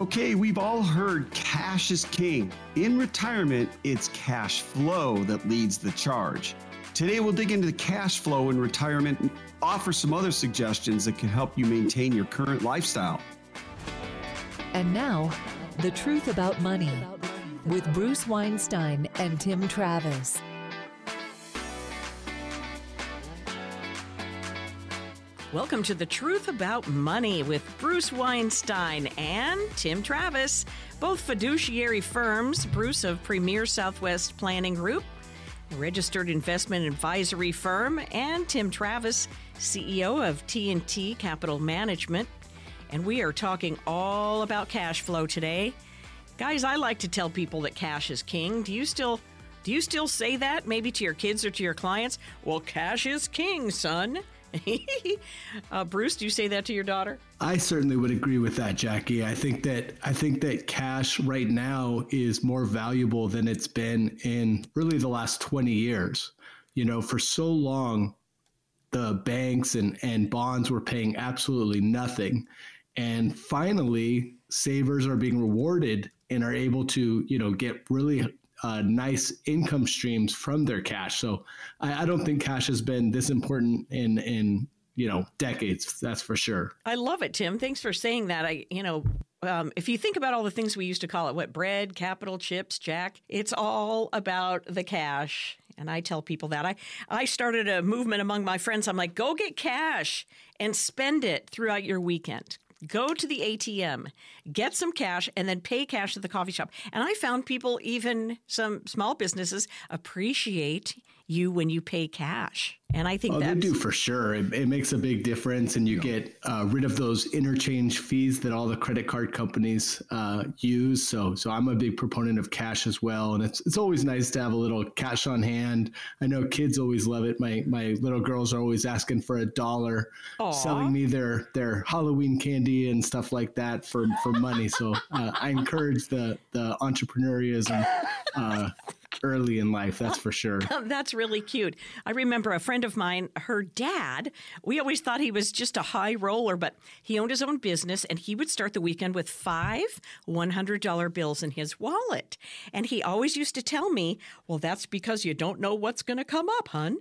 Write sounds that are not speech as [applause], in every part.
Okay, we've all heard cash is king. In retirement, it's cash flow that leads the charge. Today, we'll dig into the cash flow in retirement and offer some other suggestions that can help you maintain your current lifestyle. And now, the truth about money with Bruce Weinstein and Tim Travis. Welcome to The Truth About Money with Bruce Weinstein and Tim Travis, both fiduciary firms, Bruce of Premier Southwest Planning Group, registered investment advisory firm, and Tim Travis, CEO of T&T Capital Management. And we are talking all about cash flow today. Guys, I like to tell people that cash is king. Do you still do you still say that maybe to your kids or to your clients? Well, cash is king, son. [laughs] uh, Bruce, do you say that to your daughter? I certainly would agree with that, Jackie. I think that I think that cash right now is more valuable than it's been in really the last 20 years. You know, for so long, the banks and, and bonds were paying absolutely nothing. And finally, savers are being rewarded and are able to, you know, get really uh, nice income streams from their cash. So I, I don't think cash has been this important in in you know decades. That's for sure. I love it, Tim. Thanks for saying that. I you know um, if you think about all the things we used to call it, what bread, capital, chips, jack, it's all about the cash. And I tell people that I I started a movement among my friends. I'm like, go get cash and spend it throughout your weekend. Go to the ATM, get some cash, and then pay cash at the coffee shop. And I found people, even some small businesses, appreciate you when you pay cash. And I think oh, they do for sure. It, it, makes a big difference, and you yeah. get uh, rid of those interchange fees that all the credit card companies uh, use. So, so I'm a big proponent of cash as well, and it's it's always nice to have a little cash on hand. I know kids always love it. My my little girls are always asking for a dollar, Aww. selling me their their Halloween candy and stuff like that for for money. So uh, I encourage the the entrepreneurism uh, early in life, that's for sure. [laughs] that's really cute. I remember a friend of mine, her dad, we always thought he was just a high roller, but he owned his own business and he would start the weekend with five $100 bills in his wallet. And he always used to tell me, well, that's because you don't know what's going to come up, hun.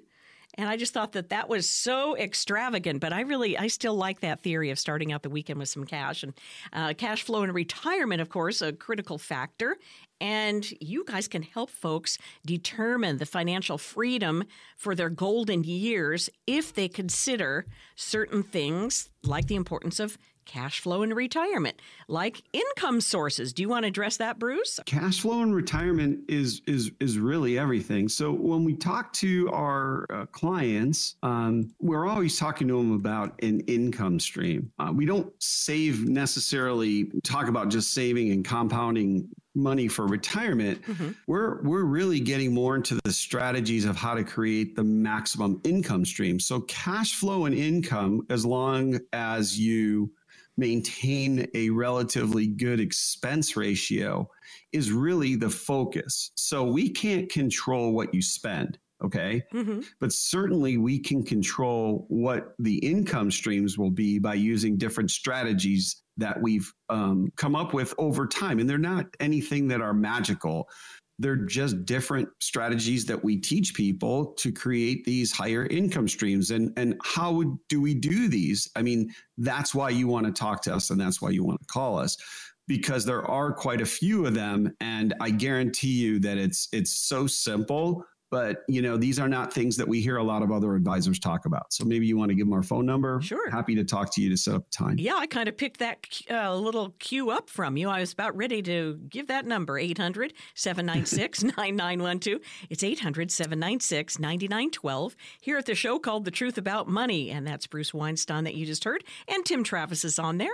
And I just thought that that was so extravagant, but I really, I still like that theory of starting out the weekend with some cash and uh, cash flow in retirement, of course, a critical factor. And you guys can help folks determine the financial freedom for their golden years if they consider certain things like the importance of cash flow in retirement, like income sources. Do you want to address that, Bruce? Cash flow in retirement is is is really everything. So when we talk to our uh, clients, um, we're always talking to them about an income stream. Uh, we don't save necessarily talk about just saving and compounding money for retirement, mm-hmm. we're we're really getting more into the strategies of how to create the maximum income stream. So cash flow and income, as long as you maintain a relatively good expense ratio, is really the focus. So we can't control what you spend okay mm-hmm. but certainly we can control what the income streams will be by using different strategies that we've um, come up with over time and they're not anything that are magical they're just different strategies that we teach people to create these higher income streams. And and how do we do these? I mean that's why you want to talk to us and that's why you want to call us because there are quite a few of them. And i guarantee you that it's it's so simple but you know these are not things that we hear a lot of other advisors talk about. So maybe you want to give them our phone number. Sure. Happy to talk to you to set up time. Yeah i kind of picked that uh, little cue up from you. I was about ready to give that number 800-796-9912 it's 800-796-9912 here at the show called the truth about money and that's bruce weinstein that you just heard and tim travis is on there.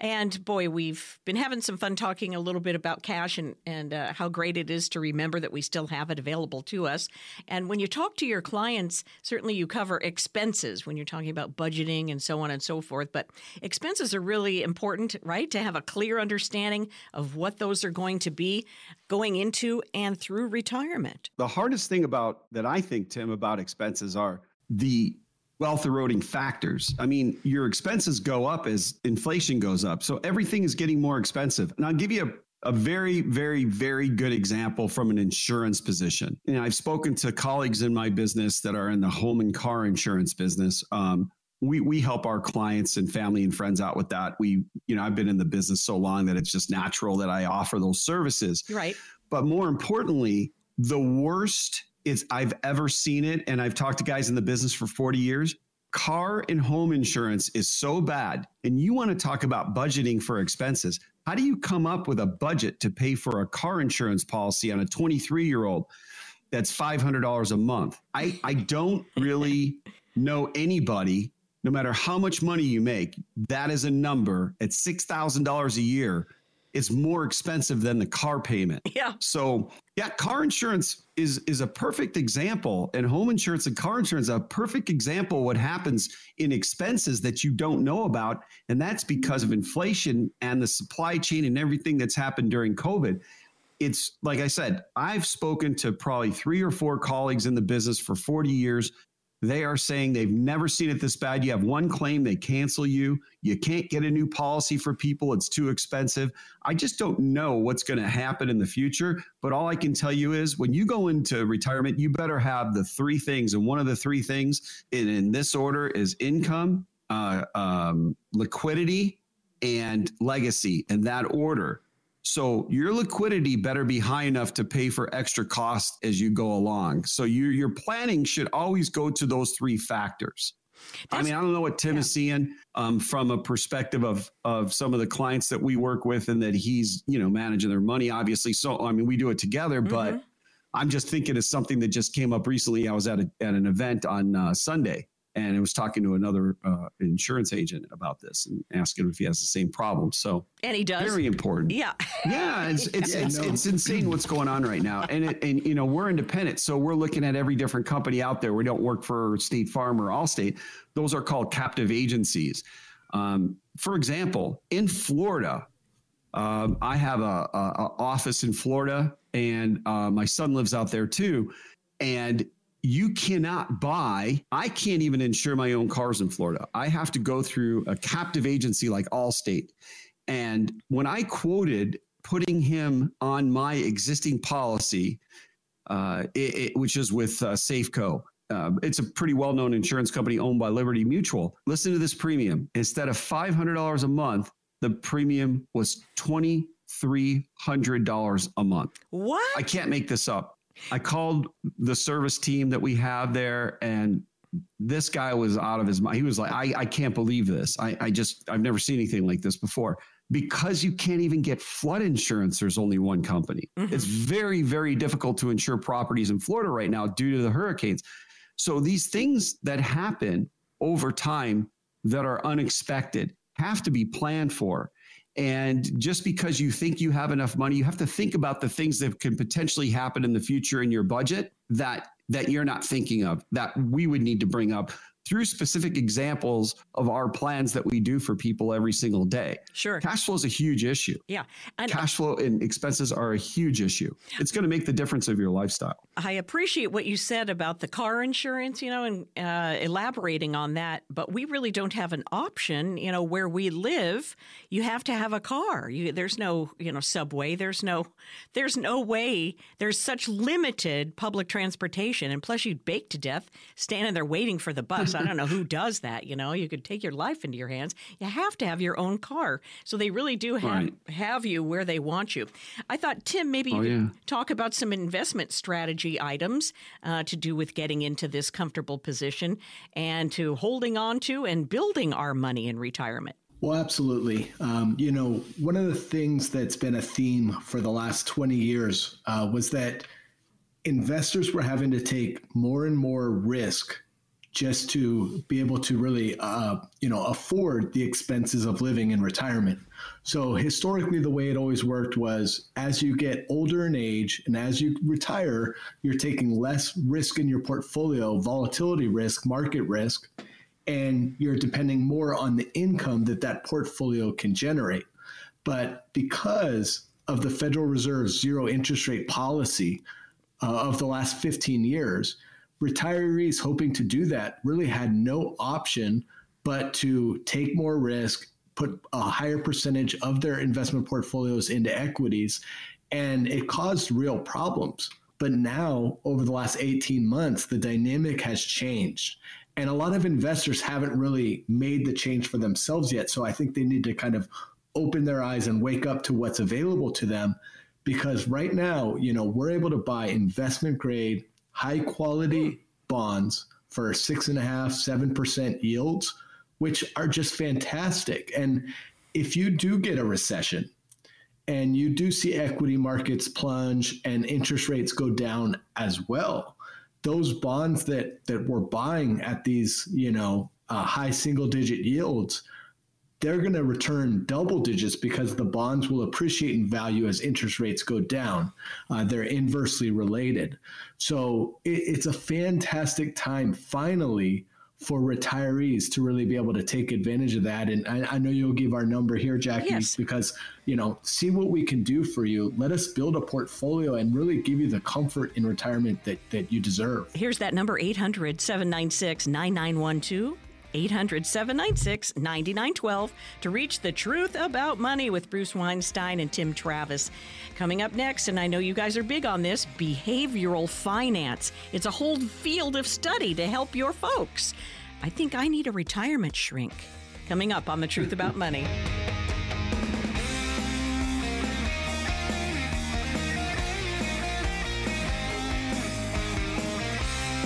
And boy we've been having some fun talking a little bit about cash and, and uh, how great it is to remember that we still have it available to us and when you talk to your clients, certainly you cover expenses when you're talking about budgeting and so on and so forth. But expenses are really important, right? To have a clear understanding of what those are going to be going into and through retirement. The hardest thing about that I think, Tim, about expenses are the wealth eroding factors. I mean, your expenses go up as inflation goes up. So everything is getting more expensive. And I'll give you a, very, very, very good example from an insurance position. And I've spoken to colleagues in my business that are in the home and car insurance business. Um, we we help our clients and family and friends out with that. We, you know, I've been in the business so long that it's just natural that I offer those services. Right. But more importantly, the worst is I've ever seen it, and I've talked to guys in the business for 40 years. Car and home insurance is so bad, and you want to talk about budgeting for expenses. How do you come up with a budget to pay for a car insurance policy on a 23 year old that's $500 a month? I, I don't really [laughs] know anybody no matter how much money you make, that is a number at $6,000 a year. It's more expensive than the car payment. Yeah. So, yeah, car insurance is is a perfect example, and home insurance and car insurance are a perfect example of what happens in expenses that you don't know about, and that's because of inflation and the supply chain and everything that's happened during COVID. It's like I said, I've spoken to probably three or four colleagues in the business for 40 years they are saying they've never seen it this bad. You have one claim, they cancel you. You can't get a new policy for people, it's too expensive. I just don't know what's going to happen in the future. But all I can tell you is when you go into retirement, you better have the three things. And one of the three things in, in this order is income, uh, um, liquidity, and legacy in that order. So your liquidity better be high enough to pay for extra costs as you go along. So your your planning should always go to those three factors. That's, I mean, I don't know what Tim yeah. is seeing um, from a perspective of of some of the clients that we work with, and that he's you know managing their money. Obviously, so I mean, we do it together, mm-hmm. but I'm just thinking of something that just came up recently. I was at a, at an event on uh, Sunday, and I was talking to another uh, insurance agent about this and asking him if he has the same problem. So, and he does. Very important. Yeah. Yeah, it's [laughs] it's, yeah, it's, no. it's, insane what's going on right now, and it, and you know we're independent, so we're looking at every different company out there. We don't work for State Farm or Allstate. Those are called captive agencies. Um, for example, in Florida, um, I have a, a, a, office in Florida, and uh, my son lives out there too, and you cannot buy, I can't even insure my own cars in Florida. I have to go through a captive agency like Allstate. And when I quoted putting him on my existing policy, uh, it, it, which is with uh, Safeco, uh, it's a pretty well known insurance company owned by Liberty Mutual. Listen to this premium. Instead of $500 a month, the premium was $2,300 a month. What? I can't make this up. I called the service team that we have there, and this guy was out of his mind. He was like, I, I can't believe this. I, I just, I've never seen anything like this before. Because you can't even get flood insurance, there's only one company. Mm-hmm. It's very, very difficult to insure properties in Florida right now due to the hurricanes. So these things that happen over time that are unexpected have to be planned for. And just because you think you have enough money, you have to think about the things that can potentially happen in the future in your budget that that you're not thinking of that we would need to bring up through specific examples of our plans that we do for people every single day. Sure. Cash flow is a huge issue. Yeah. And cash flow and expenses are a huge issue. It's going to make the difference of your lifestyle. I appreciate what you said about the car insurance, you know, and uh, elaborating on that, but we really don't have an option, you know, where we live, you have to have a car. You, there's no, you know, subway, there's no there's no way. There's such limited public transportation and plus you'd bake to death standing there waiting for the bus. I don't know who does that. You know, you could take your life into your hands. You have to have your own car. So they really do have, right. have you where they want you. I thought, Tim, maybe you oh, could yeah. talk about some investment strategy items uh, to do with getting into this comfortable position and to holding on to and building our money in retirement. Well, absolutely. Um, you know, one of the things that's been a theme for the last 20 years uh, was that investors were having to take more and more risk just to be able to really, uh, you know, afford the expenses of living in retirement. So historically, the way it always worked was as you get older in age and as you retire, you're taking less risk in your portfolio, volatility risk, market risk, and you're depending more on the income that that portfolio can generate. But because of the Federal Reserve's zero interest rate policy uh, of the last 15 years, retirees hoping to do that really had no option but to take more risk, put a higher percentage of their investment portfolios into equities, and it caused real problems. But now, over the last 18 months, the dynamic has changed. And a lot of investors haven't really made the change for themselves yet. So I think they need to kind of open their eyes and wake up to what's available to them. Because right now, you know, we're able to buy investment grade, high quality bonds for six and a half, seven percent yields, which are just fantastic. And if you do get a recession, and you do see equity markets plunge and interest rates go down as well. Those bonds that that we're buying at these, you know, uh, high single digit yields, they're going to return double digits because the bonds will appreciate in value as interest rates go down. Uh, they're inversely related. So it, it's a fantastic time finally for retirees to really be able to take advantage of that. And I, I know you'll give our number here, Jackie, yes. because you know, see what we can do for you. Let us build a portfolio and really give you the comfort in retirement that that you deserve. Here's that number 800 796 9912. 800 796 9912 to reach the truth about money with Bruce Weinstein and Tim Travis. Coming up next, and I know you guys are big on this behavioral finance. It's a whole field of study to help your folks. I think I need a retirement shrink. Coming up on The Truth About Money.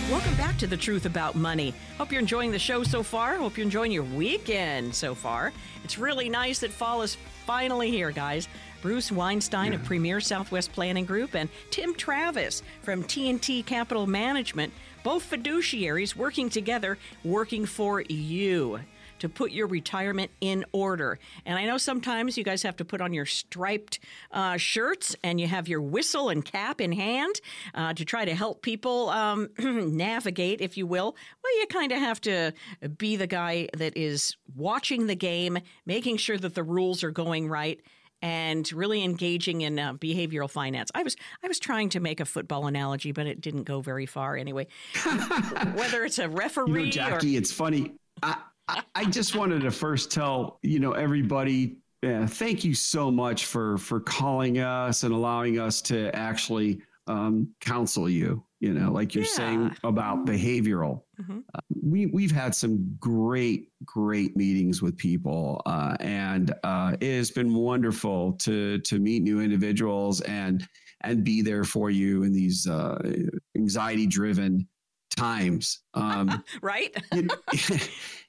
Welcome back to The Truth About Money. Hope you're enjoying the show so far. Hope you're enjoying your weekend so far. It's really nice that fall is finally here, guys. Bruce Weinstein of Premier Southwest Planning Group and Tim Travis from TNT Capital Management, both fiduciaries working together, working for you to put your retirement in order. And I know sometimes you guys have to put on your striped uh, shirts and you have your whistle and cap in hand uh, to try to help people um, [clears throat] navigate, if you will. Well, you kind of have to be the guy that is watching the game, making sure that the rules are going right and really engaging in uh, behavioral finance. I was I was trying to make a football analogy, but it didn't go very far anyway. [laughs] Whether it's a referee, you know, Jackie, or... it's funny. I, I just wanted to first tell you know everybody yeah, thank you so much for for calling us and allowing us to actually um, counsel you. You know, like you're yeah. saying about behavioral. Mm-hmm. Uh, we we've had some great great meetings with people, uh, and uh, it has been wonderful to to meet new individuals and and be there for you in these uh, anxiety driven times. [laughs] Um, right. [laughs] [laughs]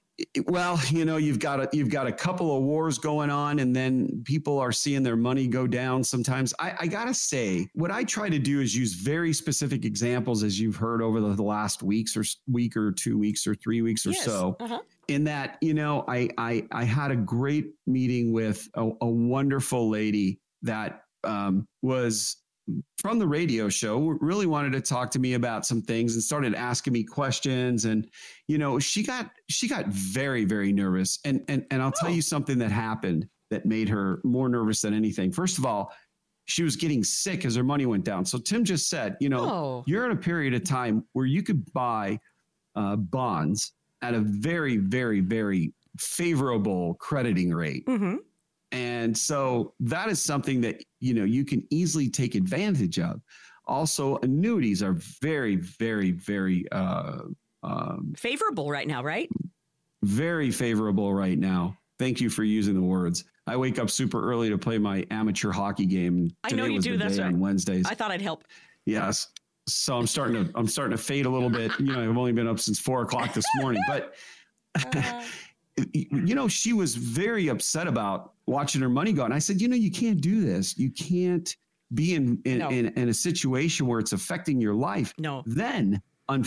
well, you know, you've got a you've got a couple of wars going on, and then people are seeing their money go down. Sometimes I, I gotta say, what I try to do is use very specific examples, as you've heard over the, the last weeks or week or two weeks or three weeks or yes. so. Uh-huh. In that, you know, I I I had a great meeting with a, a wonderful lady that um, was from the radio show really wanted to talk to me about some things and started asking me questions and you know she got she got very very nervous and and and I'll tell oh. you something that happened that made her more nervous than anything first of all she was getting sick as her money went down so Tim just said you know oh. you're in a period of time where you could buy uh, bonds at a very very very favorable crediting rate mm-hmm. And so that is something that you know you can easily take advantage of. Also, annuities are very, very, very uh, um, favorable right now, right? Very favorable right now. Thank you for using the words. I wake up super early to play my amateur hockey game. I know you do. That's right. On Wednesdays. I thought I'd help. Yes. So I'm starting to I'm starting to fade a little bit. You know, I've only been up since four o'clock this morning, but [laughs] uh, [laughs] you know, she was very upset about watching her money go. And I said, you know, you can't do this. You can't be in in, no. in, in, a situation where it's affecting your life. No. Then, un-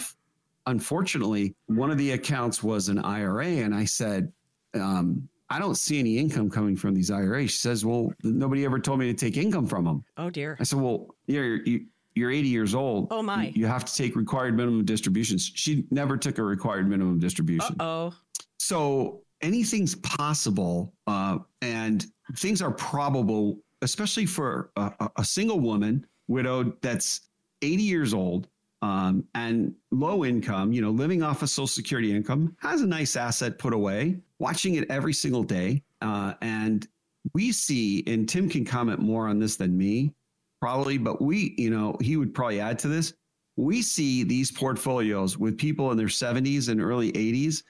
unfortunately, one of the accounts was an IRA, and I said, um, I don't see any income coming from these IRAs. She says, well, nobody ever told me to take income from them. Oh dear. I said, well, you're you, you're 80 years old. Oh my. You, you have to take required minimum distributions. She never took a required minimum distribution. Oh. So anything's possible, uh, and things are probable, especially for a, a single woman, widowed, that's 80 years old, um, and low income, you know, living off of Social Security income, has a nice asset put away, watching it every single day. Uh, and we see, and Tim can comment more on this than me, probably, but we, you know, he would probably add to this. We see these portfolios with people in their 70s and early 80s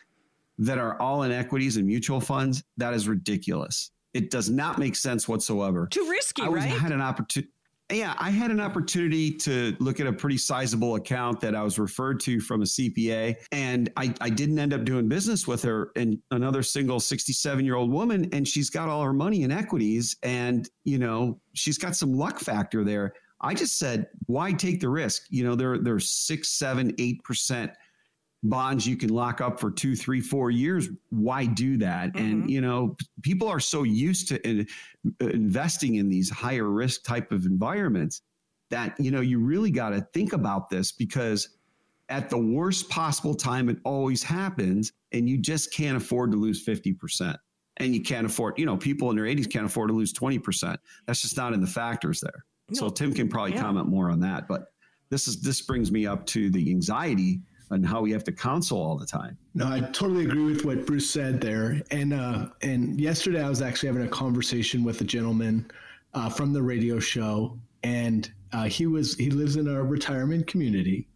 that are all in equities and mutual funds. That is ridiculous. It does not make sense whatsoever. Too risky, I was, right? had an opportunity. Yeah, I had an opportunity to look at a pretty sizable account that I was referred to from a CPA, and I, I didn't end up doing business with her. And another single 67 year old woman, and she's got all her money in equities, and you know she's got some luck factor there. I just said, why take the risk? You know, they're they're six, seven, eight percent bonds you can lock up for two, three, four years. Why do that? Mm-hmm. And you know, people are so used to in, investing in these higher risk type of environments that you know you really got to think about this because at the worst possible time it always happens and you just can't afford to lose 50% and you can't afford you know people in their 80s can't afford to lose 20% that's just not in the factors there no. so tim can probably yeah. comment more on that but this is this brings me up to the anxiety and how we have to counsel all the time. No, I totally agree with what Bruce said there. And uh, and yesterday I was actually having a conversation with a gentleman uh, from the radio show, and uh, he was he lives in a retirement community,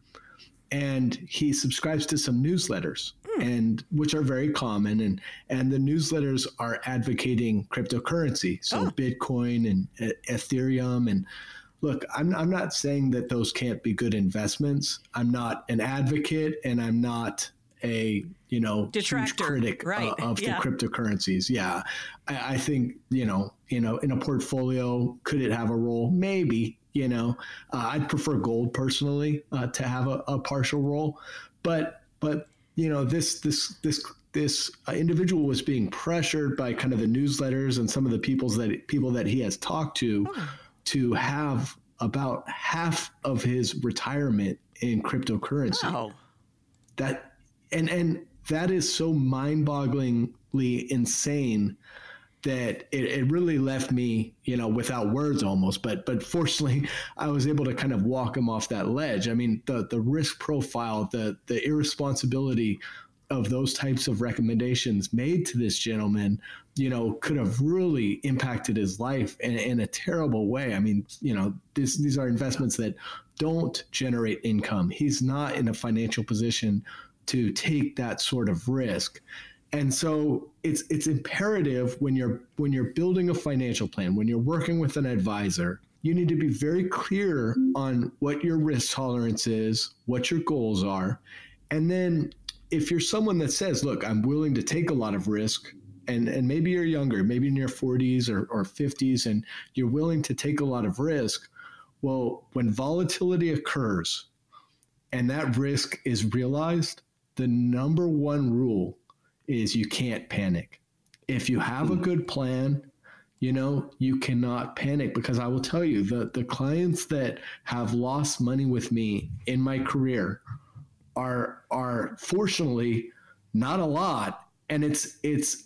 and he subscribes to some newsletters. Mm. And which are very common, and and the newsletters are advocating cryptocurrency, so oh. Bitcoin and uh, Ethereum and look, I'm, I'm not saying that those can't be good investments. I'm not an advocate and I'm not a you know Detractor, critic uh, right. uh, of yeah. the cryptocurrencies. Yeah, I, I, think you know you know in a portfolio could it have a role? Maybe you know uh, I'd prefer gold personally uh, to have a, a, partial role, but but you know this this this this uh, individual was being pressured by kind of the newsletters and some of the people's that people that he has talked to. Oh to have about half of his retirement in cryptocurrency. Wow. That and and that is so mind-bogglingly insane that it, it really left me, you know, without words almost. But but fortunately, [laughs] I was able to kind of walk him off that ledge. I mean, the the risk profile, the the irresponsibility of those types of recommendations made to this gentleman, you know, could have really impacted his life in, in a terrible way. I mean, you know, this, these are investments that don't generate income. He's not in a financial position to take that sort of risk. And so it's it's imperative when you're when you're building a financial plan, when you're working with an advisor, you need to be very clear on what your risk tolerance is, what your goals are, and then if you're someone that says, look, I'm willing to take a lot of risk, and, and maybe you're younger, maybe in your 40s or, or 50s, and you're willing to take a lot of risk, well, when volatility occurs and that risk is realized, the number one rule is you can't panic. If you have a hmm. good plan, you know, you cannot panic because I will tell you the, the clients that have lost money with me in my career are are fortunately not a lot, and it's it's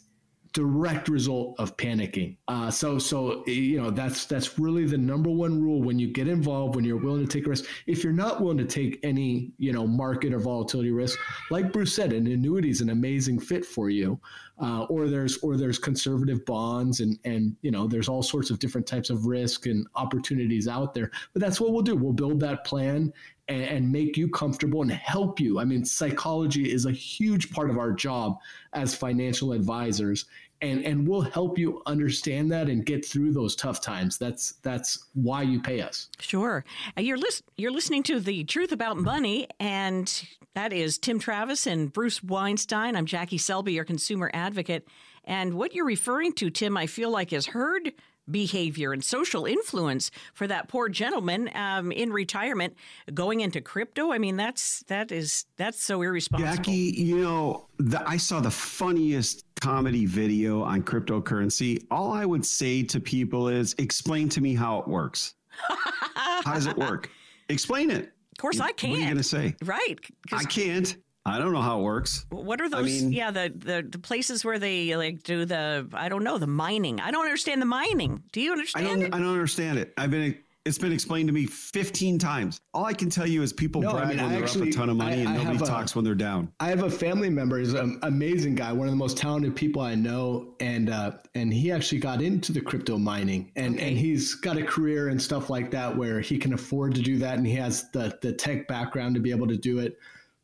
direct result of panicking. Uh, so so you know that's that's really the number one rule when you get involved when you're willing to take a risk. If you're not willing to take any you know market or volatility risk, like Bruce said, an annuity is an amazing fit for you. Uh, or there's or there's conservative bonds and and you know there's all sorts of different types of risk and opportunities out there. But that's what we'll do. We'll build that plan and, and make you comfortable and help you. I mean, psychology is a huge part of our job as financial advisors and and we'll help you understand that and get through those tough times. That's that's why you pay us. Sure. You're list, you're listening to the truth about money and that is tim travis and bruce weinstein. I'm jackie selby your consumer advocate. And what you're referring to tim i feel like is herd behavior and social influence for that poor gentleman um, in retirement going into crypto. I mean, that's that is that's so irresponsible. Jackie, you know, the, I saw the funniest comedy video on cryptocurrency. All I would say to people is, explain to me how it works. [laughs] how does it work? Explain it. Of course, I can't. What are you going to say? Right. I can't. I don't know how it works. What are those? I mean, yeah, the, the, the places where they like do the I don't know the mining. I don't understand the mining. Do you understand? I don't. It? I don't understand it. I've been It's been explained to me 15 times. All I can tell you is people No, I mean, when I they're actually- up a ton of money I- and nobody have a- talks when they're down. I have a family member. He's an amazing guy, one of the most talented people I know, and uh, and he actually got into the crypto mining, and and he's got a career and stuff like that where he can afford to do that, and he has the the tech background to be able to do it.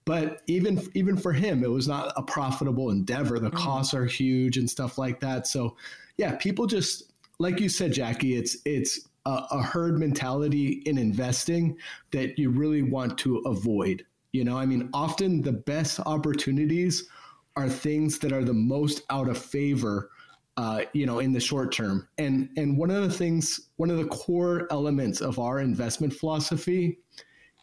But even even for him, it was not a profitable endeavor. The costs are huge and stuff like that. So, yeah, people just like you said, Jackie. It's it's a, a herd mentality in investing that you really want to avoid. You know, I mean, often the best opportunities are things that are the most out of favor. Uh, you know, in the short term, and and one of the things, one of the core elements of our investment philosophy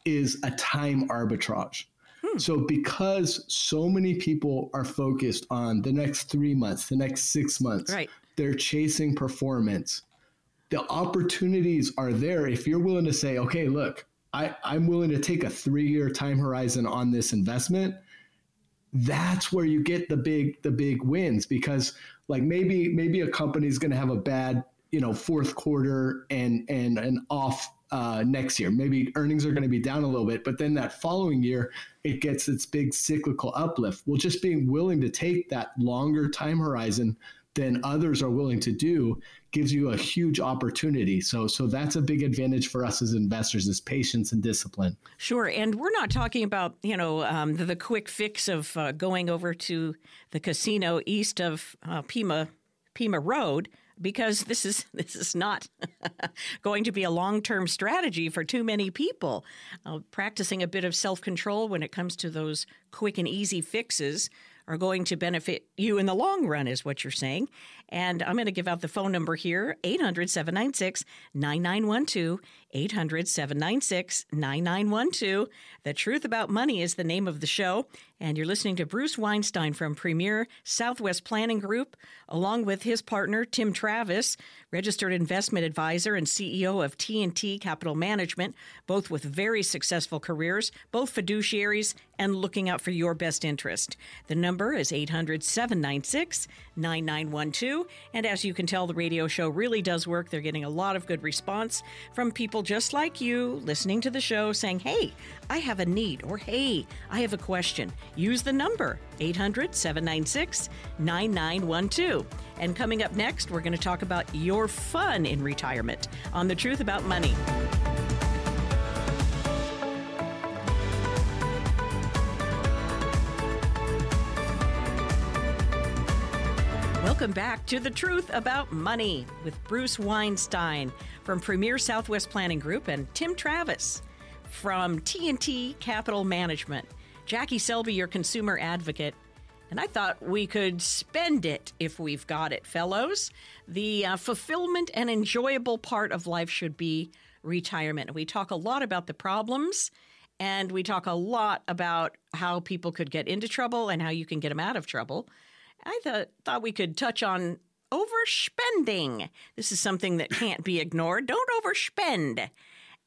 is a time arbitrage. Hmm. So, because so many people are focused on the next three months, the next six months, Right. they're chasing performance. The opportunities are there if you're willing to say, okay, look, I, I'm willing to take a three year time horizon on this investment. That's where you get the big the big wins because like maybe maybe a company's going to have a bad you know fourth quarter and and an off uh, next year. Maybe earnings are going to be down a little bit, but then that following year it gets its big cyclical uplift. Well, just being willing to take that longer time horizon than others are willing to do gives you a huge opportunity. So so that's a big advantage for us as investors is patience and discipline. Sure, and we're not talking about you know um, the, the quick fix of uh, going over to the casino east of uh, Pima Pima Road because this is [laughs] this is not [laughs] going to be a long term strategy for too many people. Uh, practicing a bit of self control when it comes to those quick and easy fixes are going to benefit you in the long run, is what you're saying. And I'm going to give out the phone number here 800 796 9912. 800 796 9912. The Truth About Money is the name of the show. And you're listening to Bruce Weinstein from Premier Southwest Planning Group, along with his partner, Tim Travis, registered investment advisor and CEO of TNT Capital Management, both with very successful careers, both fiduciaries, and looking out for your best interest. The number is 800 796 9912. And as you can tell, the radio show really does work. They're getting a lot of good response from people just like you listening to the show saying, Hey, I have a need, or Hey, I have a question. Use the number 800 796 9912. And coming up next, we're going to talk about your fun in retirement on The Truth About Money. Welcome back to The Truth About Money with Bruce Weinstein from Premier Southwest Planning Group and Tim Travis from TNT Capital Management. Jackie Selby, your consumer advocate. And I thought we could spend it if we've got it, fellows. The uh, fulfillment and enjoyable part of life should be retirement. We talk a lot about the problems and we talk a lot about how people could get into trouble and how you can get them out of trouble. I th- thought we could touch on overspending. This is something that can't be ignored. Don't overspend.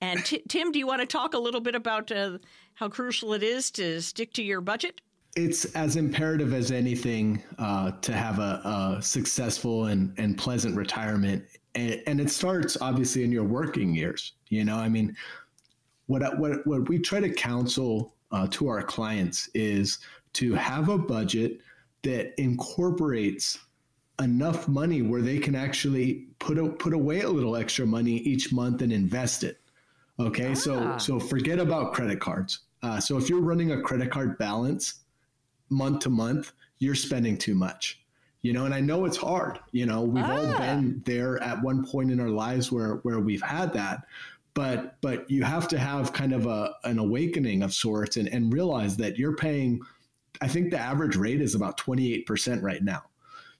And T- Tim, do you want to talk a little bit about uh, how crucial it is to stick to your budget? It's as imperative as anything uh, to have a, a successful and, and pleasant retirement. And, and it starts obviously in your working years. You know, I mean, what, what, what we try to counsel uh, to our clients is to have a budget that incorporates enough money where they can actually put a, put away a little extra money each month and invest it. Okay, so so forget about credit cards. Uh, so if you're running a credit card balance month to month, you're spending too much. You know, and I know it's hard. You know, we've all been there at one point in our lives where where we've had that. But but you have to have kind of a an awakening of sorts and, and realize that you're paying I think the average rate is about 28% right now.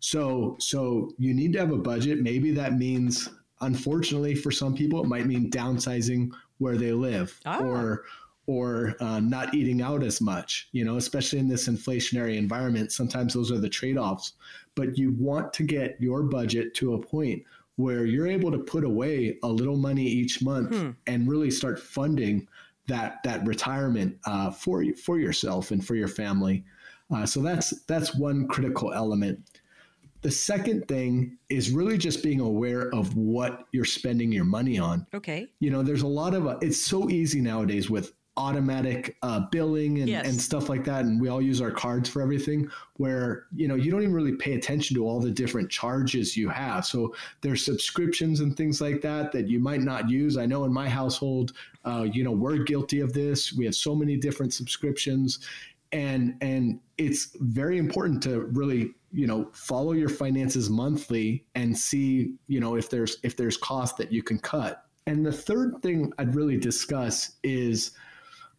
So so you need to have a budget. Maybe that means unfortunately for some people it might mean downsizing where they live Ah. or or uh, not eating out as much, you know, especially in this inflationary environment. Sometimes those are the trade offs. But you want to get your budget to a point where you're able to put away a little money each month and really start funding that that retirement uh, for you for yourself and for your family. Uh, so that's that's one critical element. The second thing is really just being aware of what you're spending your money on. Okay. You know, there's a lot of, uh, it's so easy nowadays with automatic uh, billing and, Yes. and stuff like that. And we all use our cards for everything where, you know, you don't even really pay attention to all the different charges you have. So there's subscriptions and things like that that you might not use. I know in my household, uh, you know, we're guilty of this. We have so many different subscriptions and and it's very important to really you know follow your finances monthly and see you know if there's if there's cost that you can cut and the third thing i'd really discuss is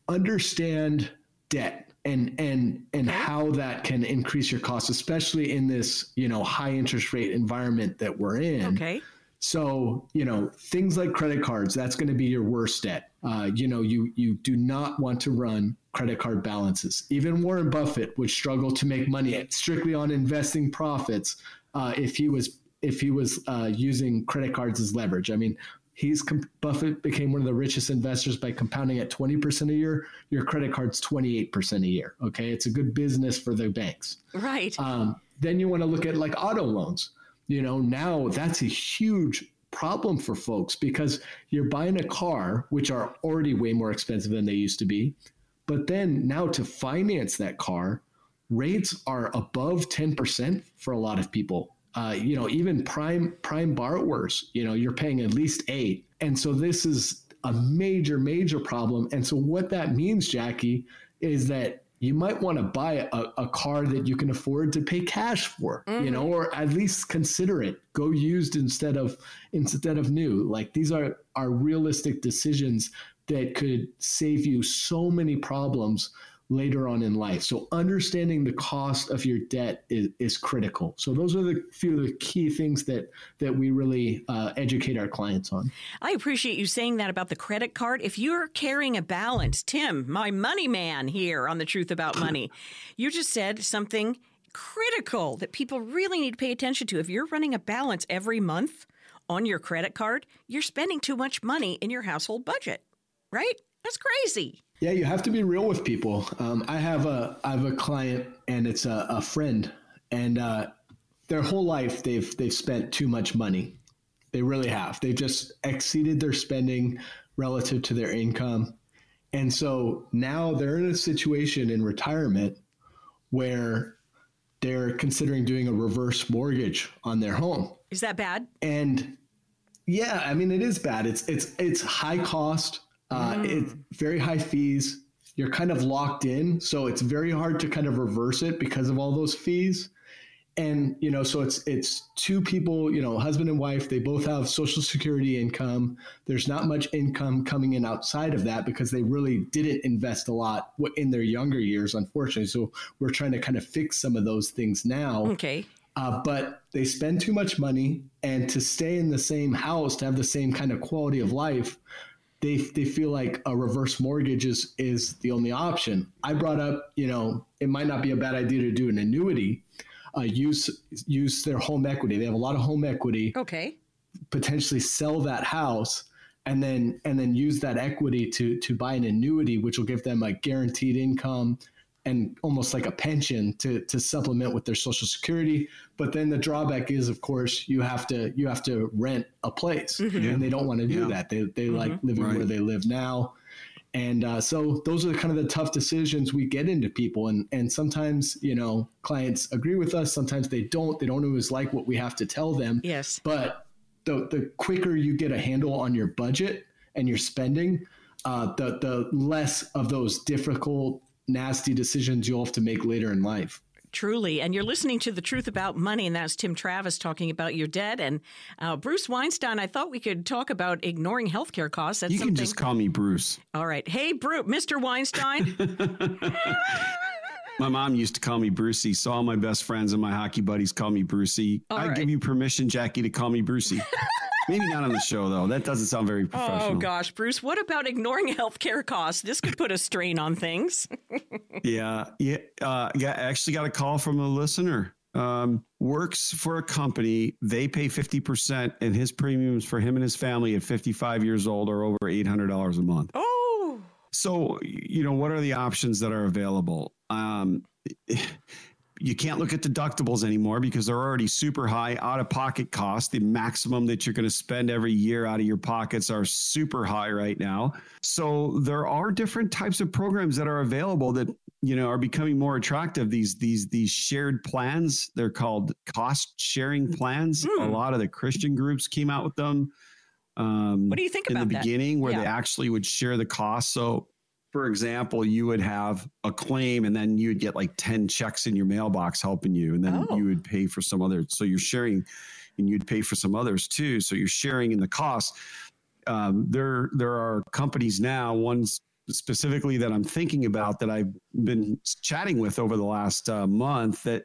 understand debt and and and how that can increase your costs especially in this you know high interest rate environment that we're in Okay. so, you know, things like credit cards, that's going to be your worst debt. Uh, you know, you you do not want to run credit card balances. Even Warren Buffett would struggle to make money strictly on investing profits uh, if he was if he was uh, using credit cards as leverage. I mean, he's Buffett became one of the richest investors by compounding at 20% a year. Your credit card's 28% a year. Okay, it's a good business for the banks. Right. Um, then you want to look at like auto loans. You know, now that's a huge problem for folks because you're buying a car, which are already way more expensive than they used to be. But then now to finance that car, rates are above 10% for a lot of people. Uh, you know, even prime prime borrowers, you know, you're paying at least eight. And so this is a major, major problem. And so what that means, Jackie, is that you might want to buy a, a car that you can afford to pay cash for, you know, or at least consider it. Go used instead of instead of new. Like these are are realistic decisions that could save you so many problems later on in life. So understanding the cost of your debt is, is critical. So those are the few of the key things that that we really uh, educate our clients on. I appreciate you saying that about the credit card. If you're carrying a balance, Tim, my money man here on the truth about money, you just said something critical that people really need to pay attention to. If you're running a balance every month on your credit card, you're spending too much money in your household budget, right? That's crazy. Yeah, you have to be real with people. Um, I have a I have a client, and it's a, a friend, and uh, their whole life they've they've spent too much money. They really have. They've just exceeded their spending relative to their income, and so now they're in a situation in retirement where they're considering doing a reverse mortgage on their home Is that bad? and yeah i mean it is bad it's it's it's high cost uh, it's very high fees. You're kind of locked in so it's very hard to kind of reverse it because of all those fees. And you know so it's it's two people you know husband and wife they both have social security income. There's not much income coming in outside of that because they really didn't invest a lot in their younger years unfortunately. So we're trying to kind of fix some of those things now. Okay. uh, but they spend too much money, and to stay in the same house, to have the same kind of quality of life, they they feel like a reverse mortgage is is the only option. I brought up, you know, it might not be a bad idea to do an annuity, uh, use use their home equity. They have a lot of home equity, Okay. potentially sell that house. And then, and then use that equity to to buy an annuity, which will give them a guaranteed income, and almost like a pension to to supplement with their social security. But then the drawback is of course you have to you have to rent a place. And they don't want to do Yeah. that. They, they like living where they live now. And uh, so those are kind of the tough decisions we get into people. And and sometimes you know clients agree with us. Sometimes they don't. They don't always like what we have to tell them. Yes. but the the quicker you get a handle on your budget and your spending, uh, the the less of those difficult, nasty decisions you'll have to make later in life. Truly. And you're listening to The Truth About Money, and that's Tim Travis talking about your debt. And uh, Bruce Weinstein, I thought we could talk about ignoring healthcare costs. That's You something. can just call me Bruce. All right. Hey, Bruce, Mr. Weinstein. [laughs] [laughs] My mom used to call me Brucey, so all my best friends and my hockey buddies call me Brucey. All I right. give you permission, Jackie, to call me Brucey. Maybe not on the show though. That doesn't sound very professional. oh, gosh, Bruce, what about ignoring [laughs] healthcare costs? This could put a strain on things. [laughs] Yeah, yeah. Uh, yeah, I actually got a call from a listener. Um, works for a company. They pay fifty percent, and his premiums for him and his family at fifty-five years old are over eight hundred dollars a month. Oh, So, you know, what are the options that are available? Um, you can't look at deductibles anymore because they're already super high out of pocket costs. The maximum that you're going to spend every year out of your pockets are super high right now. So there are different types of programs that are available that you know are becoming more attractive. These these these shared plans, they're called cost sharing plans. Mm. A lot of the Christian groups came out with them. Um, what do you think in the beginning, where yeah. they actually would share the cost? So for example, you would have a claim and then you would get like 10 checks in your mailbox helping you. And then oh. you would pay for some other. So you're sharing and you'd pay for some others too. So you're sharing in the cost. Um, there, there are companies now, ones specifically that I'm thinking about that I've been chatting with over the last uh, month that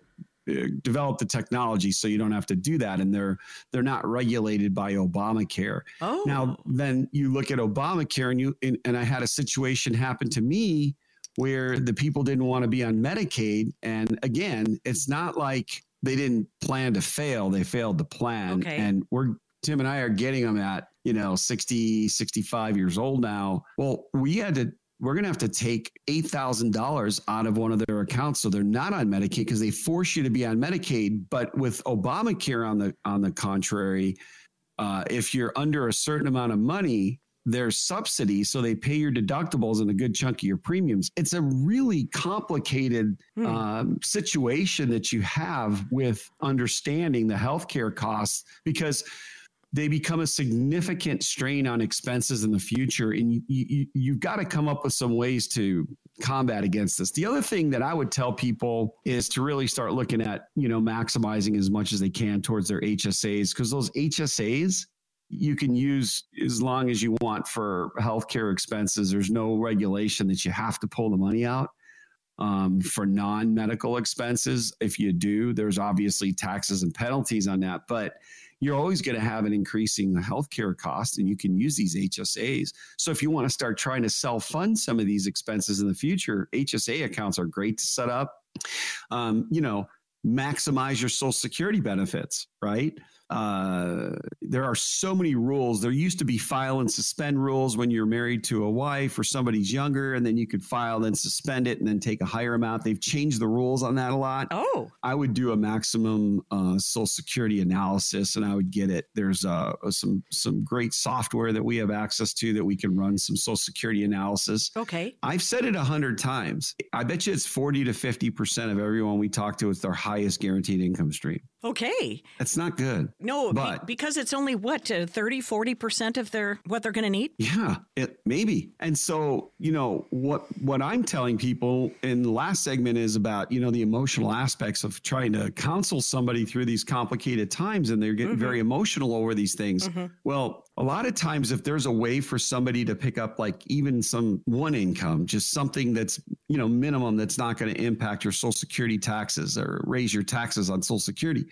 develop the technology so you don't have to do that and they're they're not regulated by Obamacare. Oh. Now then you look at Obamacare and you and, and I had a situation happen to me where the people didn't want to be on Medicaid and again it's not like they didn't plan to fail they failed the plan okay. and we're Tim and I are getting them at you know 60 65 years old now well we had to we're going to have to take $8,000 out of one of their accounts. So they're not on Medicaid because they force you to be on Medicaid. But with Obamacare on the, on the contrary, uh, if you're under a certain amount of money, there's subsidies. So they pay your deductibles and a good chunk of your premiums. It's a really complicated hmm. um, situation that you have with understanding the healthcare costs because – they become a significant strain on expenses in the future. And you, you, you've got to come up with some ways to combat against this. The other thing that I would tell people is to really start looking at, you know, maximizing as much as they can towards their HSAs because those HSAs you can use as long as you want for healthcare expenses. There's no regulation that you have to pull the money out. Um, for non medical expenses. If you do, there's obviously taxes and penalties on that. But you're always going to have an increasing healthcare cost and you can use these HSAs. So if you want to start trying to self fund some of these expenses in the future, HSA accounts are great to set up. Um, you know, maximize your social security benefits, right? Uh, there are so many rules. There used to be file and suspend rules when you're married to a wife or somebody's younger, and then you could file, then suspend it, and then take a higher amount. They've changed the rules on that a lot. Oh, I would do a maximum uh, Social Security analysis, and I would get it. There's uh, some some great software that we have access to that we can run some Social Security analysis. Okay, I've said it a hundred times. I bet you it's forty to fifty percent of everyone we talk to. It's their highest guaranteed income stream. Okay. It's not good. No, but, be, because it's only what, uh, 30, 40% of their what they're going to need? Yeah, it maybe. And so, you know, what what I'm telling people in the last segment is about, you know, the emotional aspects of trying to counsel somebody through these complicated times and they're getting mm-hmm. very emotional over these things. Mm-hmm. Well, a lot of times if there's a way for somebody to pick up like even some one income, just something that's, you know, minimum that's not going to impact your social security taxes or raise your taxes on social security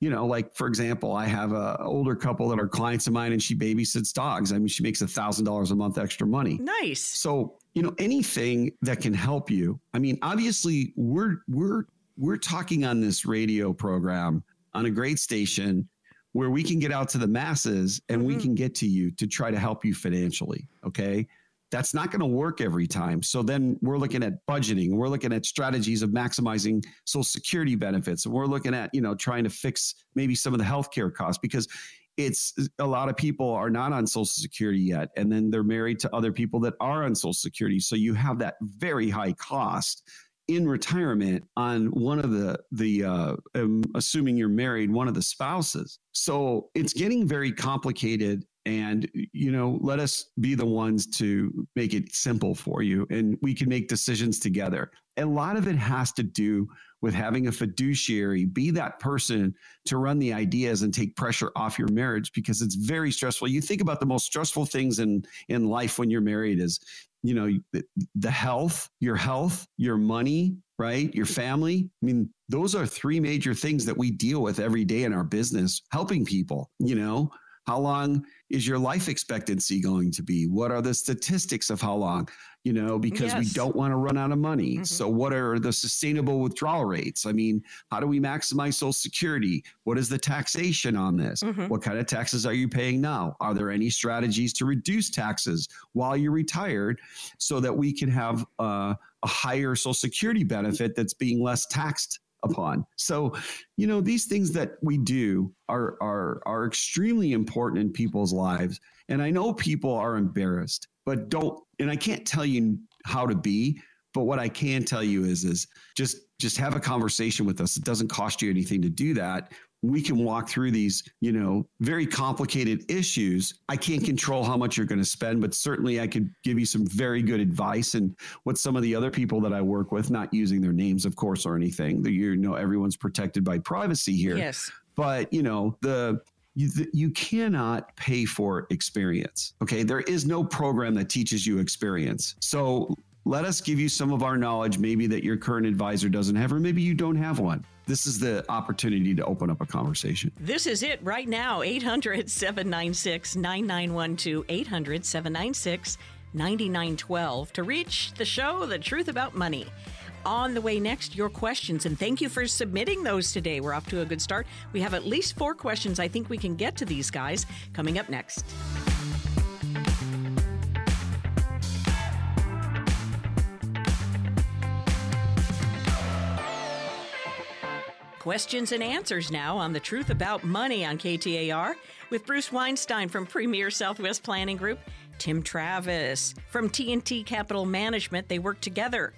you know, like for example, I have a older couple that are clients of mine, and she babysits dogs. I mean, she makes a thousand dollars a month extra money. Nice. So you know, anything that can help you. I mean, obviously, we're we're we're talking on this radio program on a great station where we can get out to the masses and mm-hmm. we can get to you to try to help you financially. Okay. That's not going to work every time. So then we're looking at budgeting. We're looking at strategies of maximizing social security benefits. And we're looking at, you know, trying to fix maybe some of the healthcare costs because it's a lot of people are not on social security yet. And then they're married to other people that are on social security. So you have that very high cost in retirement on one of the the uh, um, assuming you're married one of the spouses. So it's getting very complicated and you know let us be the ones to make it simple for you and we can make decisions together. A lot of it has to do with having a fiduciary be that person to run the ideas and take pressure off your marriage because it's very stressful. You think about the most stressful things in in life when you're married is you know the health your health your money right your family. I mean those are three major things that we deal with every day in our business helping people you know? How long is your life expectancy going to be? What are the statistics of how long? You know, because yes. we don't want to run out of money. Mm-hmm. So, what are the sustainable withdrawal rates? I mean, how do we maximize Social Security? What is the taxation on this? Mm-hmm. What kind of taxes are you paying now? Are there any strategies to reduce taxes while you're retired so that we can have uh, a higher Social Security benefit that's being less taxed upon. So, you know, these things that we do are are are extremely important in people's lives. And I know people are embarrassed, but don't and I can't tell you how to be, but what I can tell you is is just just have a conversation with us. It doesn't cost you anything to do that we can walk through these, you know, very complicated issues. I can't control how much you're going to spend, but certainly I could give you some very good advice. And what some of the other people that I work with, not using their names, of course, or anything, you know, everyone's protected by privacy here. Yes. But, you know, the, you, you cannot pay for experience. Okay. There is no program that teaches you experience. So let us give you some of our knowledge, maybe that your current advisor doesn't have, or maybe you don't have one. This is the opportunity to open up a conversation. This is it right now 800 796 9912. 800 796 9912 to reach the show, The Truth About Money. On the way next, your questions. And thank you for submitting those today. We're off to a good start. We have at least four questions. I think we can get to these guys coming up next. Questions and answers now on the truth about money on KTAR with Bruce Weinstein from Premier Southwest Planning Group, Tim Travis from TNT Capital Management. They work together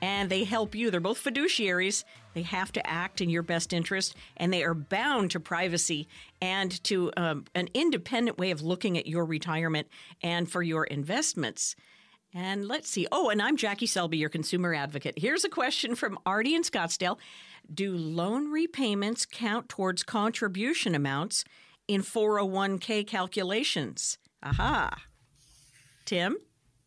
and they help you. They're both fiduciaries. They have to act in your best interest, and they are bound to privacy and to um, an independent way of looking at your retirement and for your investments. And let's see. Oh, and I'm Jackie Selby, your consumer advocate. Here's a question from Artie in Scottsdale. Do loan repayments count towards contribution amounts in 401k calculations? Aha. Tim?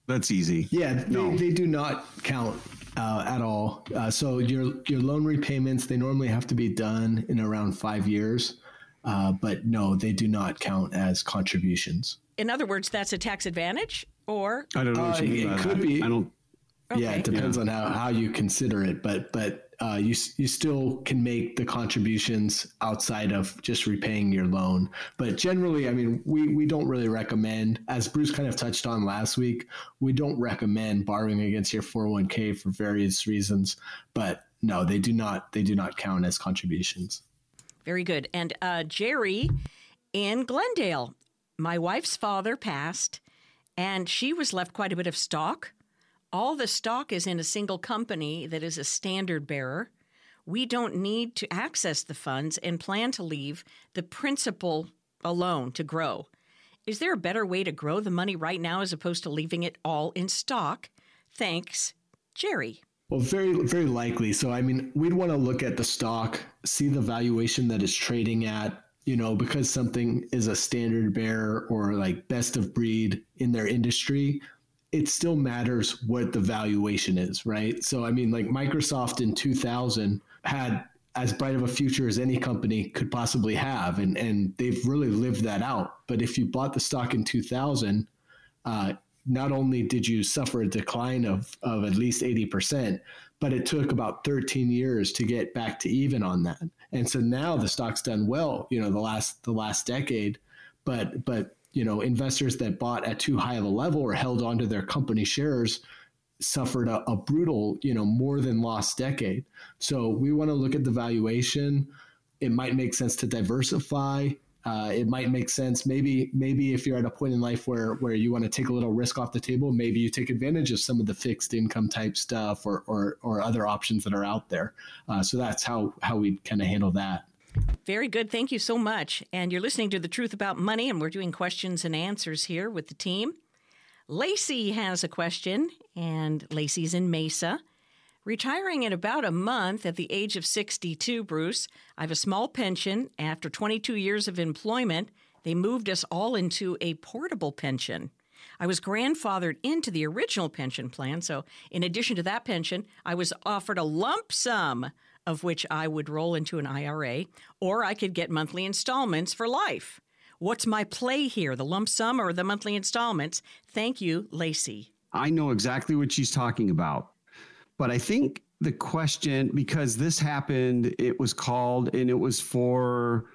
That's easy. Yeah, no. they, they do not count uh, at all. Uh, so your your loan repayments they normally have to be done in around five years, uh, but no, they do not count as contributions. In other words, that's a tax advantage, or I don't know. What you uh, mean it could that. be. I don't. Okay. Yeah, it depends yeah. on how, how you consider it, but but uh, you you still can make the contributions outside of just repaying your loan. But generally, I mean, we we don't really recommend, as Bruce kind of touched on last week, we don't recommend borrowing against your 401k for various reasons. But no, they do not they do not count as contributions. Very good. And uh, Jerry in Glendale, my wife's father passed, and she was left quite a bit of stock all the stock is in a single company that is a standard bearer. We don't need to access the funds and plan to leave the principal alone to grow. Is there a better way to grow the money right now as opposed to leaving it all in stock? Thanks, Jerry. Well, very, very likely. So, I mean, we'd want to look at the stock, see the valuation that it's trading at, you know, because something is a standard bearer or like best of breed in their industry it still matters what the valuation is, right? So, I mean, like Microsoft in 2000 had as bright of a future as any company could possibly have, and and they've really lived that out. But if you bought the stock in 2000, uh, not only did you suffer a decline of of at least 80 percent, but it took about 13 years to get back to even on that. And so now the stock's done well, you know, the last the last decade, but but you know, investors that bought at too high of a level or held onto their company shares suffered a, a brutal, you know, more than lost decade. So we want to look at the valuation. It might make sense to diversify. Uh, it might make sense maybe maybe if you're at a point in life where where you want to take a little risk off the table maybe you take advantage of some of the fixed income type stuff or or, or other options that are out there uh, so that's how how we kind of handle that very good. Thank you so much. And you're listening to The Truth About Money, and we're doing questions and answers here with the team. Lacey has a question, and Lacey's in Mesa. Retiring in about a month at the age of 62, Bruce, I have a small pension. After 22 years of employment, they moved us all into a portable pension. I was grandfathered into the original pension plan, so in addition to that pension, I was offered a lump sum of which I would roll into an IRA, or I could get monthly installments for life. What's my play here, the lump sum or the monthly installments? Thank you, Lacey. I know exactly what she's talking about. But I think the question, because this happened, it was called and it was for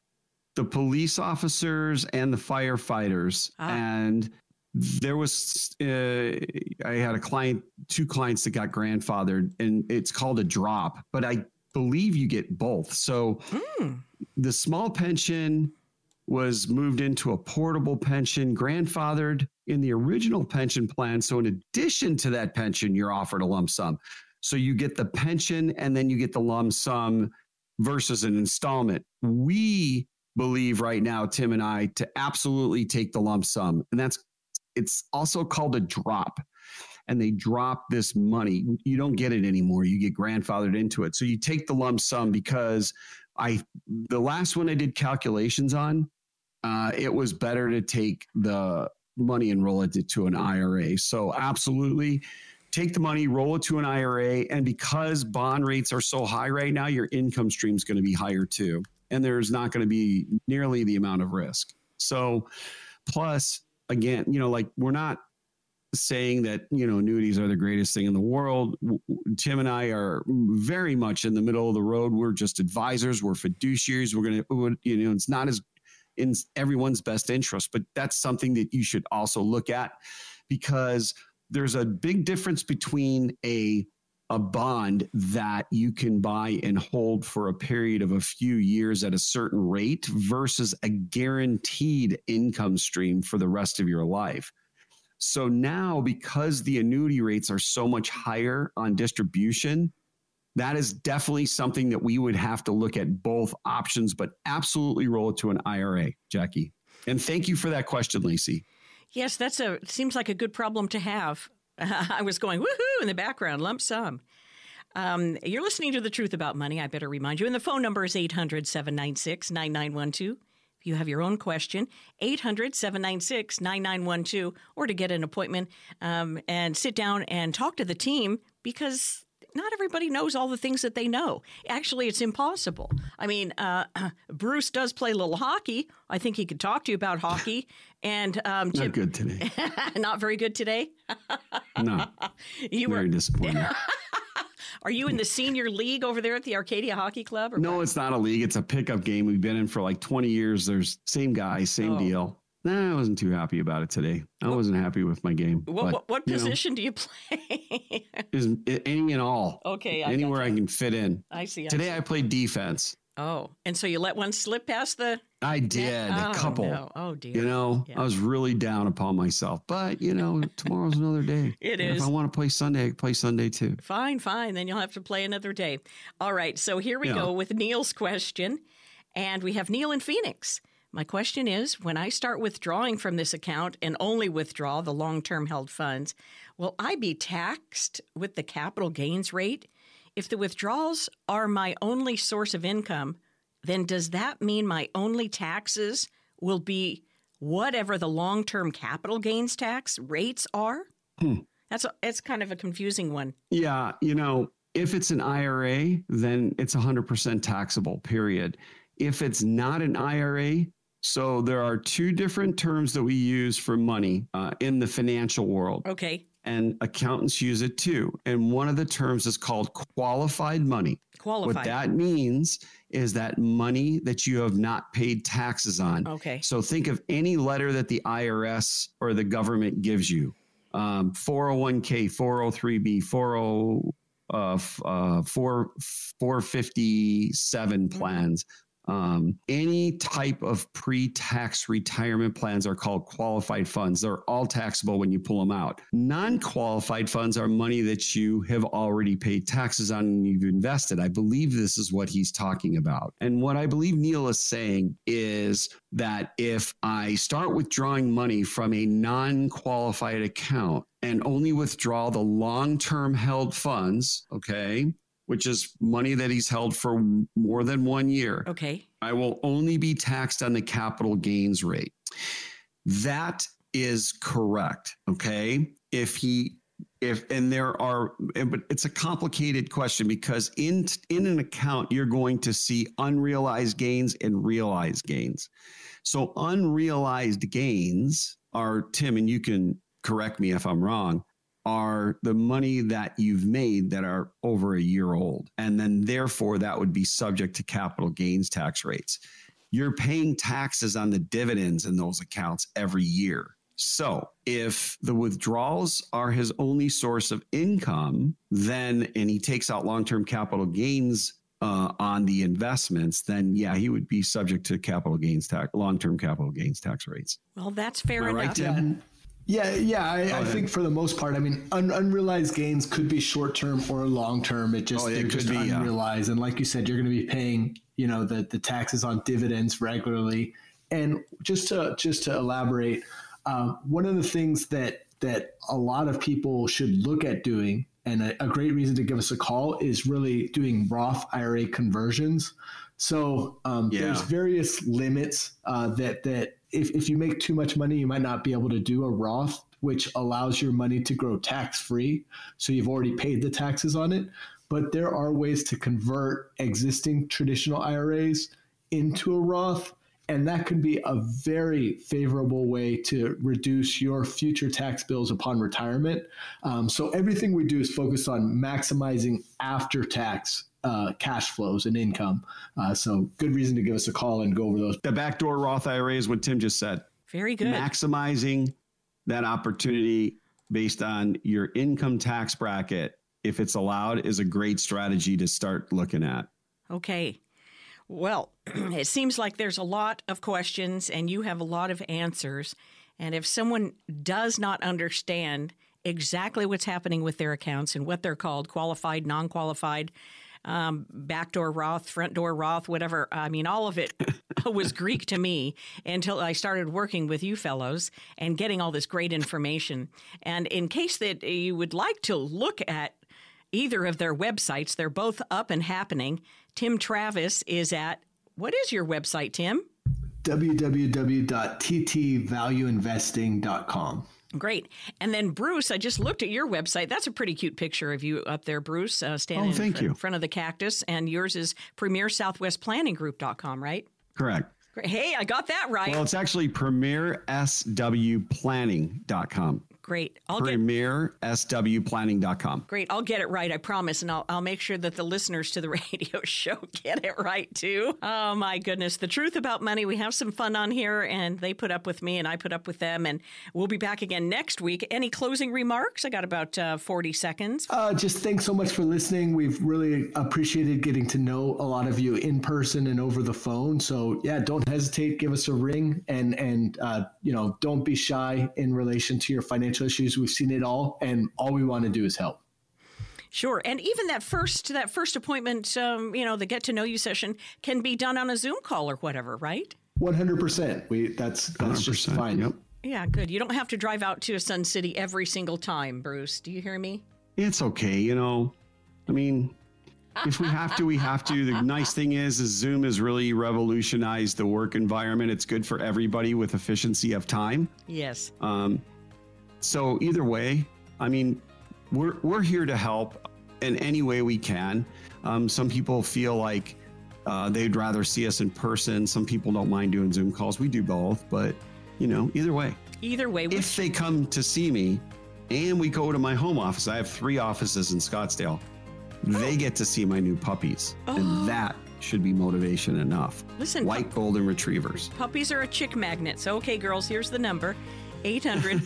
the police officers and the firefighters. Ah. And there was uh, i had a client two clients that got grandfathered and it's called a drop but i believe you get both. So mm. the small pension was moved into a portable pension, grandfathered in the original pension plan. So, in addition to that pension, you're offered a lump sum. So, you get the pension and then you get the lump sum versus an installment. We believe right now, Tim and I, to absolutely take the lump sum. And that's it's also called a drop. And they drop this money. You don't get it anymore. You get grandfathered into it. So you take the lump sum because I the last one I did calculations on, uh, it was better to take the money and roll it to an IRA. So, absolutely take the money, roll it to an IRA. And because bond rates are so high right now, your income stream is going to be higher too. And there's not going to be nearly the amount of risk. So, plus, again, you know, like we're not saying that you know annuities are the greatest thing in the world tim and i are very much in the middle of the road we're just advisors we're fiduciaries we're to you know it's not as in everyone's best interest. But that's something that you should also look at because there's a big difference between a a bond that you can buy and hold for a period of a few years at a certain rate versus a guaranteed income stream for the rest of your life. So now, because the annuity rates are so much higher on distribution, that is definitely something that we would have to look at both options, but absolutely roll it to an IRA, Jackie. And thank you for that question, Lacey. Yes, that's a seems like a good problem to have. [laughs] I was going woohoo in the background, lump sum. Um, you're listening to The Truth About Money. I better remind you. And the phone number is 800 796 9912. You have your own question, 800 796 9912, or to get an appointment um, and sit down and talk to the team because not everybody knows all the things that they know. Actually, it's impossible. I mean, uh, [clears throat] Bruce does play a little hockey. I think he could talk to you about hockey. And um, not good today. [laughs] not very good today. no, [laughs] you very were disappointing. [laughs] Are you in the senior league over there at the Arcadia Hockey Club? no, what? it's not a league. It's a pickup game. We've been in for like 20 years. There's same guy, same oh. deal. Nah, I wasn't too happy about it today. I wasn't happy with my game. What, but, what, what position know, do you play? [laughs] is any and all. Okay, I anywhere I can fit in. I see. I today see. I played defense. Oh, and so you let one slip past the. I did oh, a couple. No. Oh dear. You know, yeah. I was really down upon myself, but you know, tomorrow's another day. [laughs] It and is. If I want to play Sunday, I play Sunday too. Fine, fine. Then you'll have to play another day. All right. So here we yeah. go with Neil's question, and we have Neil in Phoenix. My question is when I start withdrawing from this account and only withdraw the long term held funds, will I be taxed with the capital gains rate? If the withdrawals are my only source of income, then does that mean my only taxes will be whatever the long term capital gains tax rates are? Hmm. That's a, it's kind of a confusing one. Yeah, you know, if it's an IRA, then it's 100% taxable, period. If it's not an IRA, so there are two different terms that we use for money uh, in the financial world. Okay. And accountants use it too. And one of the terms is called qualified money. Qualified. What that means is that money that you have not paid taxes on. Okay. So think of any letter that the IRS or the government gives you um, 401k, 403b, 40, uh, uh, 4, 457 mm-hmm. plans. Um, any type of pre tax retirement plans are called qualified funds. They're all taxable when you pull them out. Non qualified funds are money that you have already paid taxes on and you've invested. I believe this is what he's talking about. And what I believe Neil is saying is that if I start withdrawing money from a non qualified account, and only withdraw the long term held funds, okay, which is money that he's held for more than one year. Okay. I will only be taxed on the capital gains rate. That is correct. Okay. If he, if, and there are, but it's a complicated question because in, in an account, you're going to see unrealized gains and realized gains. So unrealized gains are, Tim, and you can correct me if I'm wrong, are the money that you've made that are over a year old. And then therefore that would be subject to capital gains tax rates. You're paying taxes on the dividends in those accounts every year. So if the withdrawals are his only source of income, then, and he takes out long term capital gains uh, on the investments, then yeah, he would be subject to capital gains tax, long term capital gains tax rates. Well, that's fair enough. right, Tim? Yeah, yeah. I, I think for the most part, I mean, un- unrealized gains could be short term or long term. It just Oh, it they're could just be, yeah. unrealized, and like you said, you're going to be paying, you know, the the taxes on dividends regularly. And just to just to elaborate, um, one of the things that that a lot of people should look at doing, and a, a great reason to give us a call is really doing Roth IRA conversions. So um, Yeah. there's various limits uh, that that if, if you make too much money, you might not be able to do a Roth, which allows your money to grow tax free. So you've already paid the taxes on it. But there are ways to convert existing traditional IRAs into a Roth. And that could be a very favorable way to reduce your future tax bills upon retirement. Um, so everything we do is focused on maximizing after tax uh, cash flows and income. Uh, so good reason to give us a call and go over those. The backdoor Roth IRA is what Tim just said. Very good. Maximizing that opportunity based on your income tax bracket, if it's allowed, is a great strategy to start looking at. Okay. Well, [clears throat] it seems like there's a lot of questions and you have a lot of answers. And if someone does not understand exactly what's happening with their accounts and what they're called qualified, non qualified, um, backdoor Roth, front door Roth, whatever. I mean, all of it [laughs] was Greek to me until I started working with you fellows and getting all this great information. And in case that you would like to look at either of their websites, they're both up and happening. Tim Travis is at what is your website, Tim? www.ttvalueinvesting.com. Great. And then Bruce, I just looked at your website. That's a pretty cute picture of you up there, Bruce, uh, standing Oh, thank in, fr- you. in front of the cactus. And yours is premiersouthwestplanninggroup.com, right? Correct. Hey, I got that right. Well, it's actually premierswplanning.com. Great. I'll get Premierswplanning.com. great. I'll get it right. I promise, and I'll I'll make sure that the listeners to the [laughs] radio show get it right too. Oh my goodness, the truth about money. We have some fun on here, and they put up with me, and I put up with them, and we'll be back again next week. Any closing remarks? I got about uh, forty seconds. Uh, just thanks so much for listening. We've really appreciated getting to know a lot of you in person and over the phone. So yeah, don't hesitate. Give us a ring, and and uh, you know, don't be shy in relation to your financial issues. We've seen it all, and all we want to do is help. Sure, and even that first that first appointment, um, you know, the get to know you session can be done on a Zoom call or whatever, right? One hundred percent. We that's that's just 100%, fine. Yep. Yeah, good. You don't have to drive out to a Sun City every single time, Bruce. Do you hear me? It's okay, you know. I mean, if we have to, we have to. The nice thing is, is Zoom has really revolutionized the work environment. It's good for everybody with efficiency of time. Yes. Um, so either way, I mean, we're we're here to help in any way we can. Um, some people feel like uh, they'd rather see us in person. Some people don't mind doing Zoom calls. We do both, but you know, either way, Either way, if they come to see me, and we go to my home office, I have three offices in Scottsdale. They get to see my new puppies, and that should be motivation enough. Listen, white golden retrievers. Puppies are a chick magnet. So, okay, girls, here's the number 800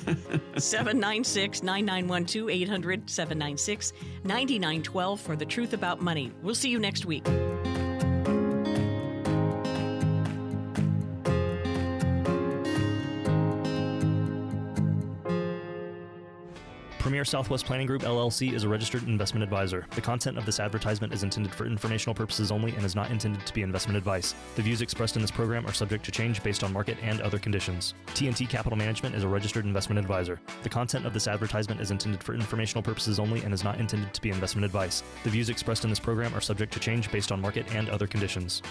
796 9912. 800 796 9912 for the truth about money. We'll see you next week. Premier Southwest Planning Group LLC is a registered investment advisor. The content of this advertisement is intended for informational purposes only and is not intended to be investment advice. The views expressed in this program are subject to change based on market and other conditions. TNT Capital Management is a registered investment advisor. The content of this advertisement is intended for informational purposes only and is not intended to be investment advice. The views expressed in this program are subject to change based on market and other conditions.